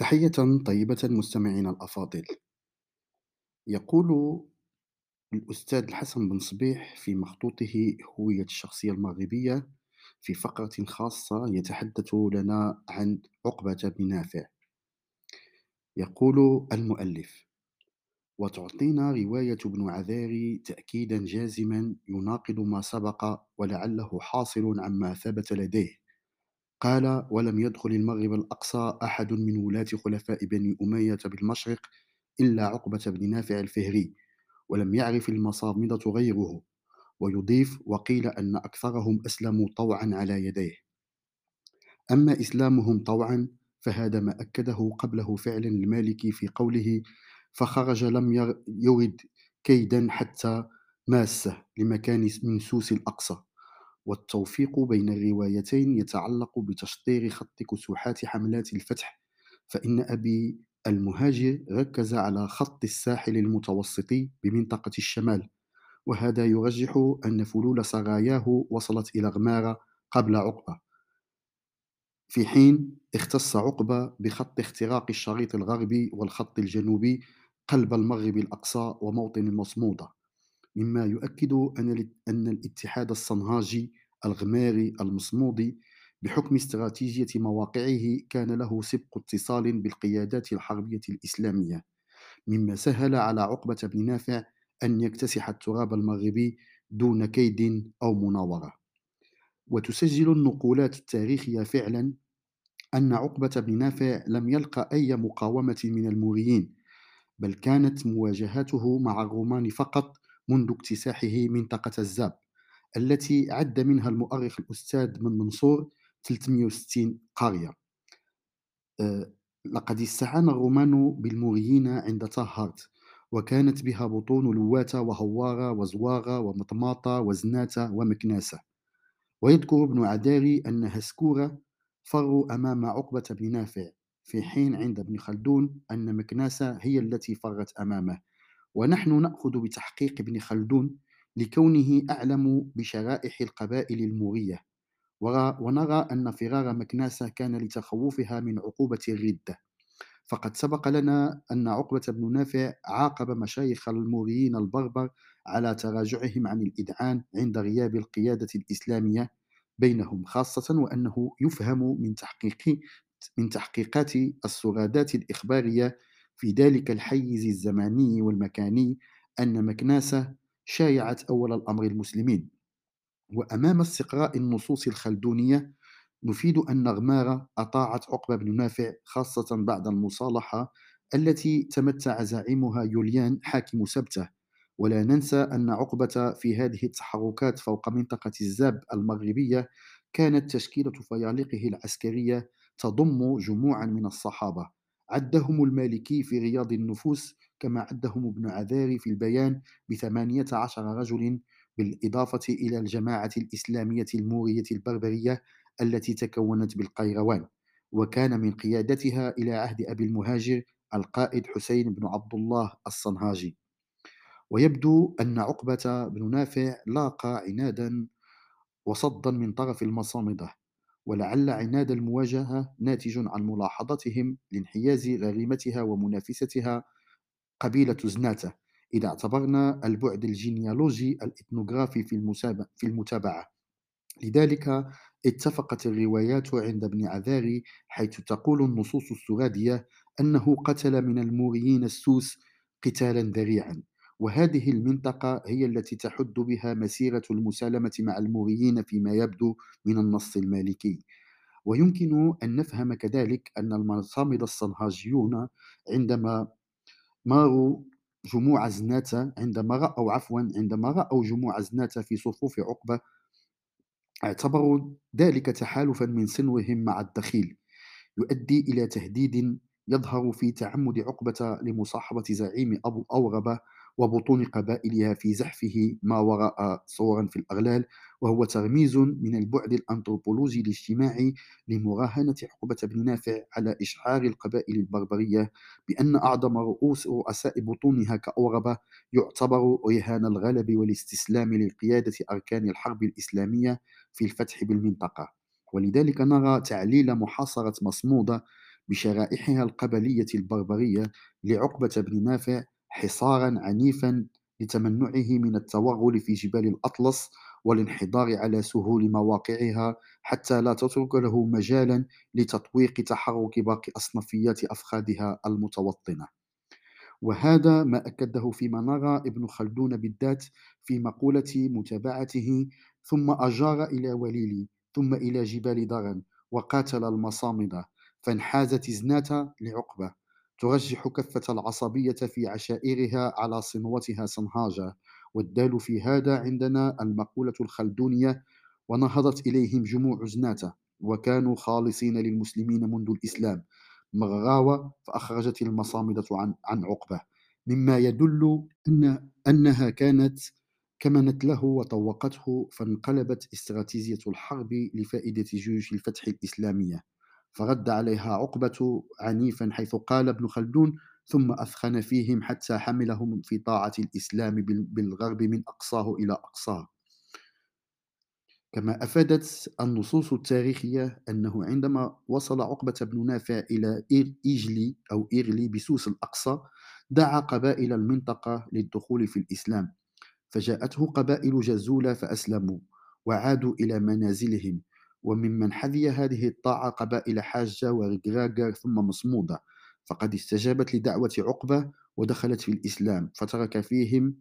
تحية طيبة مستمعينا الأفاضل. يقول الأستاذ الحسن بن صبيح في مخطوطه هوية الشخصية المغربية في فقرة خاصة يتحدث لنا عن عقبة بن نافع. يقول المؤلف وتعطينا رواية ابن عذاري تأكيدا جازما يناقض ما سبق ولعله حاصل عما ثبت لديه. قال ولم يدخل المغرب الأقصى أحد من ولاة خلفاء بني أمية بالمشرق إلا عقبة بن نافع الفهري ولم يعرف المصامدة غيره ويضيف وقيل أن أكثرهم أسلموا طوعا على يديه. أما إسلامهم طوعا فهذا ما أكده قبله فعلا المالكي في قوله فخرج لم يرد كيدا حتى ماسه لمكان من سوس الأقصى. والتوفيق بين الروايتين يتعلق بتشطير خط كسوحات حملات الفتح. فإن أبي المهاجر ركز على خط الساحل المتوسطي بمنطقة الشمال وهذا يرجح أن فلول سراياه وصلت إلى غمارة قبل عقبة. في حين اختص عقبة بخط اختراق الشريط الغربي والخط الجنوبي قلب المغرب الأقصى وموطن المصمودة. مما يؤكد أن الاتحاد الصنهاجي الغماري المصمودي بحكم استراتيجية مواقعه كان له سبق اتصال بالقيادات الحربية الإسلامية مما سهل على عقبة بن نافع أن يكتسح التراب المغربي دون كيد أو مناورة. وتسجل النقولات التاريخية فعلا أن عقبة بن نافع لم يلقى أي مقاومة من الموريين بل كانت مواجهاته مع الرومان فقط منذ اكتساحه منطقة الزاب التي عد منها المؤرخ الأستاذ من منصور 360 قرية. آه، لقد استعان الرومان بالموريين عند طهرت وكانت بها بطون لواتة وهوارة وزواغة ومطماطة وزناتة ومكناسة. ويذكر ابن عداري أن هسكورة فروا أمام عقبة بن نافع في حين عند ابن خلدون أن مكناسة هي التي فرت أمامه. ونحن نأخذ بتحقيق ابن خلدون لكونه أعلم بشرائح القبائل المورية ونرى أن فرار مكناسة كان لتخوفها من عقوبة الردة فقد سبق لنا أن عقبة بن نافع عاقب مشايخ الموريين البربر على تراجعهم عن الإذعان عند غياب القيادة الإسلامية بينهم خاصة وأنه يفهم من تحقيق من تحقيقات السرادات الإخبارية في ذلك الحيز الزماني والمكاني أن مكناسة شايعت أول الأمر المسلمين. وأمام استقراء النصوص الخلدونية نفيد أن غمارة أطاعت عقبة بن نافع خاصة بعد المصالحة التي تمتع زعيمها يوليان حاكم سبته. ولا ننسى أن عقبة في هذه التحركات فوق منطقة الزاب المغربية كانت تشكيلة فيالقه العسكرية تضم جموعا من الصحابة. عدهم المالكي في رياض النفوس كما عدهم ابن عذاري في البيان بثمانية عشر رجل بالإضافة إلى الجماعة الإسلامية المورية البربرية التي تكونت بالقيروان. وكان من قيادتها إلى عهد أبي المهاجر القائد حسين بن عبد الله الصنهاجي. ويبدو أن عقبة بن نافع لاقى عنادا وصدا من طرف المصامدة. ولعل عناد المواجهة ناتج عن ملاحظتهم لانحياز غريمتها ومنافستها قبيلة زناتة إذا اعتبرنا البعد الجينيولوجي الإثنوغرافي في, في المتابعة. لذلك اتفقت الروايات عند ابن عذاري حيث تقول النصوص السرادية أنه قتل من الموريين السوس قتالا ذريعا. وهذه المنطقة هي التي تحد بها مسيرة المسالمة مع الموريين فيما يبدو من النص المالكي. ويمكن أن نفهم كذلك أن المصامد الصنهاجيون عندما ماروا جموع زناتة عندما رأوا عفوا عندما رأوا جموع زناتة في صفوف عقبة اعتبروا ذلك تحالفا من سنوهم مع الدخيل يؤدي إلى تهديد يظهر في تعمد عقبة لمصاحبة زعيم أبو أوغبة وبطون قبائلها في زحفه ما وراء صورا في الأغلال وهو تغميز من البعد الأنثروبولوجي الاجتماعي لمراهنة عقبة بن نافع على إشعار القبائل البربرية بأن أعظم رؤوس رؤساء بطونها كأوغبة يعتبر رهان الغلب والاستسلام لقيادة أركان الحرب الإسلامية في الفتح بالمنطقة. ولذلك نرى تعليل محاصرة مصمودة بشرائحها القبلية البربرية لعقبة بن نافع حصارا عنيفا لتمنعه من التوغل في جبال الأطلس والانحدار على سهول مواقعها حتى لا تترك له مجالا لتطويق تحرك باقي أصنفيات أفخاذها المتوطنة. وهذا ما أكده فيما نرى ابن خلدون بالذات في مقولة متابعته ثم أجار إلى وليلي ثم إلى جبال درن وقاتل المصامدة فانحازت زناة لعقبة. ترجح كفة العصبية في عشائرها على صنوتها سنهاجة والدال في هذا عندنا المقولة الخلدونية ونهضت إليهم جموع زناتة وكانوا خالصين للمسلمين منذ الإسلام مغراوة فأخرجت المصامدة عن, عن عقبة. مما يدل أن أنها كانت كمنت له وطوقته فانقلبت استراتيجية الحرب لفائدة جيوش الفتح الإسلامية. فرد عليها عقبة عنيفا حيث قال ابن خلدون ثم أثخن فيهم حتى حملهم في طاعة الإسلام بالغرب من أقصاه إلى أقصاه. كما أفادت النصوص التاريخية أنه عندما وصل عقبة بن نافع إلى إيجلي أو إيرلي بسوس الأقصى دعا قبائل المنطقة للدخول في الإسلام فجاءته قبائل جزولة فأسلموا وعادوا إلى منازلهم وممن حذي هذه الطاعة قبائل حاجة ورقراقر ثم مصمودة. فقد استجابت لدعوة عقبة ودخلت في الإسلام فترك فيهم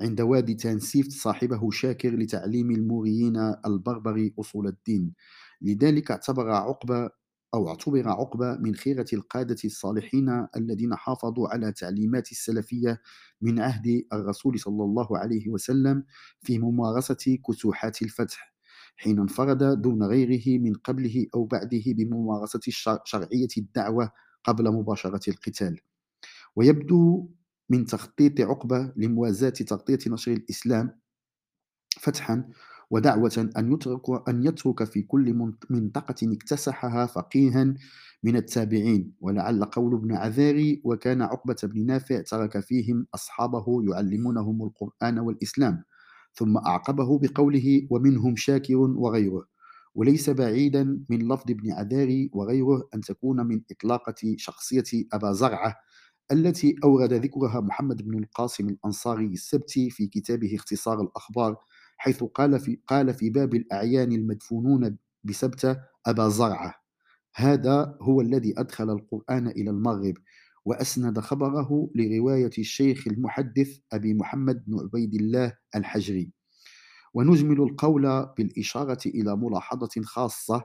عند وادي تانسيفت صاحبه شاكر لتعليم الموريين البربر أصول الدين. لذلك اعتبر عقبة أو اعتبر عقبة من خيرة القادة الصالحين الذين حافظوا على تعليمات السلفية من عهد الرسول صلى الله عليه وسلم في ممارسة كسوحات الفتح. حين انفرد دون غيره من قبله أو بعده بممارسة شرعية الدعوة قبل مباشرة القتال. ويبدو من تخطيط عقبة لموازاة تغطية نشر الإسلام فتحا ودعوة أن يترك أن يترك في كل منطقة اكتسحها فقيها من التابعين. ولعل قول ابن عذاري وكان عقبة بن نافع ترك فيهم أصحابه يعلمونهم القرآن والإسلام ثم أعقبه بقوله ومنهم شاكر وغيره وليس بعيدا من لفظ ابن عذاري وغيره أن تكون من إطلاقة شخصية أبا زرعة التي أورد ذكرها محمد بن القاسم الأنصاري السبتي في كتابه اختصار الأخبار حيث قال في, قال في باب الأعيان المدفونون بسبتة أبا زرعة هذا هو الذي أدخل القرآن إلى المغرب وأسند خبره لرواية الشيخ المحدث أبي محمد بن عبيد الله الحجري. ونجمل القول بالإشارة إلى ملاحظة خاصة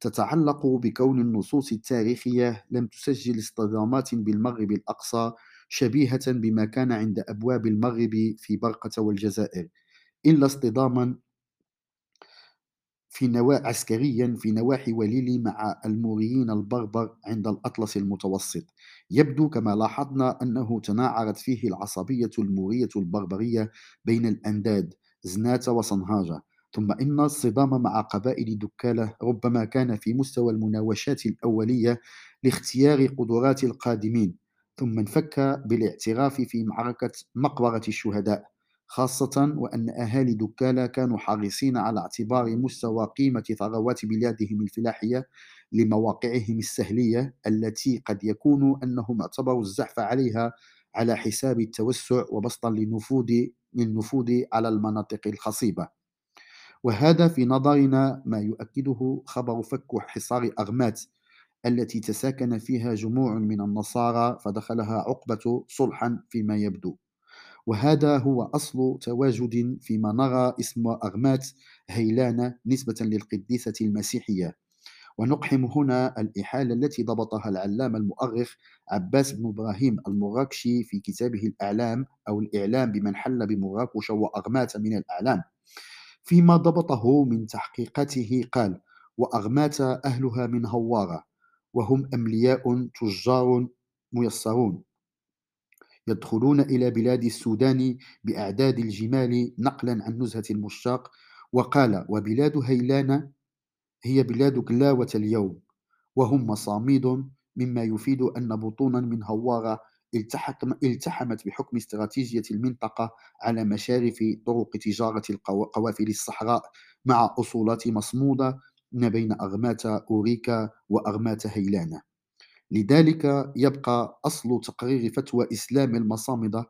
تتعلق بكون النصوص التاريخية لم تسجل اصطدامات بالمغرب الأقصى شبيهة بما كان عند أبواب المغرب في برقة والجزائر إلا اصطداما في نوا... عسكريا في نواحي وليلي مع الموريين البربر عند الأطلس المتوسط. يبدو كما لاحظنا أنه تناعرت فيه العصبية المورية البربرية بين الأنداد زناتة وصنهاجة. ثم إن الصدام مع قبائل دكالة ربما كان في مستوى المناوشات الأولية لاختيار قدرات القادمين. ثم انفك بالاعتراف في معركة مقبرة الشهداء. خاصة وأن أهالي دكالة كانوا حريصين على اعتبار مستوى قيمة ثروات بلادهم الفلاحية لمواقعهم السهلية التي قد يكون أنهم اعتبروا الزحف عليها على حساب التوسع وبسطا للنفوذ للنفوذ على المناطق الخصيبة. وهذا في نظرنا ما يؤكده خبر فك حصار أغمات التي تساكن فيها جموع من النصارى فدخلها عقبة صلحا فيما يبدو. وهذا هو أصل تواجد فيما نرى اسم أغمات هيلانة نسبة للقديسة المسيحية. ونقحم هنا الإحالة التي ضبطها العلامة المؤرخ عباس بن إبراهيم المراكشي في كتابه الأعلام أو الإعلام بمن حل بمراكش وأغمات من الأعلام. فيما ضبطه من تحقيقاته قال وأغمات أهلها من هوارة وهم أملياء تجار ميسرون. يدخلون إلى بلاد السودان بأعداد الجمال نقلا عن نزهة المشتاق. وقال وبلاد هيلان هي بلاد كلاوة اليوم وهم مصاميد مما يفيد أن بطونا من هوارة التحمت بحكم استراتيجية المنطقة على مشارف طرق تجارة القوافل الصحراء مع أصولات مصمودة بين أغماة أوريكا وأغماة هيلانا لذلك يبقى أصل تقرير فتوى إسلام المصامدة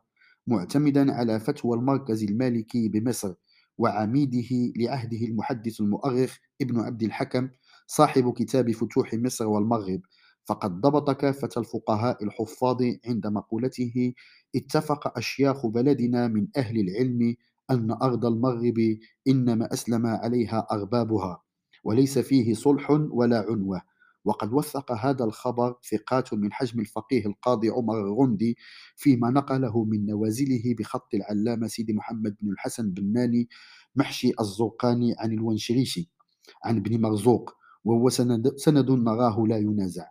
معتمدا على فتوى المركز المالكي بمصر وعميده لعهده المحدث المؤرخ ابن عبد الحكم صاحب كتاب فتوح مصر والمغرب. فقد ضبط كافة الفقهاء الحفاظ عند مقولته اتفق أشياخ بلدنا من أهل العلم أن أرض المغرب إنما أسلم عليها أربابها وليس فيه صلح ولا عنوة. وقد وثق هذا الخبر ثقات من حجم الفقيه القاضي عمر الغندي فيما نقله من نوازله بخط العلامة سيدي محمد بن الحسن بن ماني محشي الزرقاني عن الونشريشي عن ابن مرزوق وهو سند, سند نراه لا ينازع.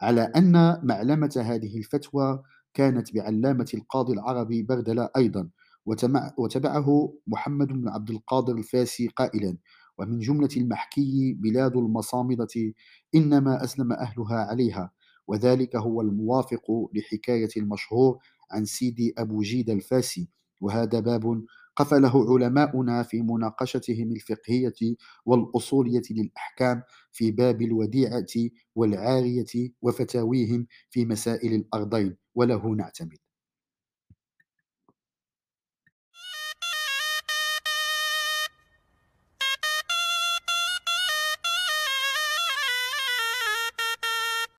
على أن معلمة هذه الفتوى كانت بعلامة القاضي العربي بردلة أيضا وتبعه محمد بن عبد القادر الفاسي قائلا ومن جملة المحكي بلاد المصامدة إنما أسلم أهلها عليها وذلك هو الموافق لحكاية المشهور عن سيدي أبو جيد الفاسي. وهذا باب قفله علماؤنا في مناقشتهم الفقهية والأصولية للأحكام في باب الوديعة والعارية وفتاويهم في مسائل الأرضين وله نعتمد.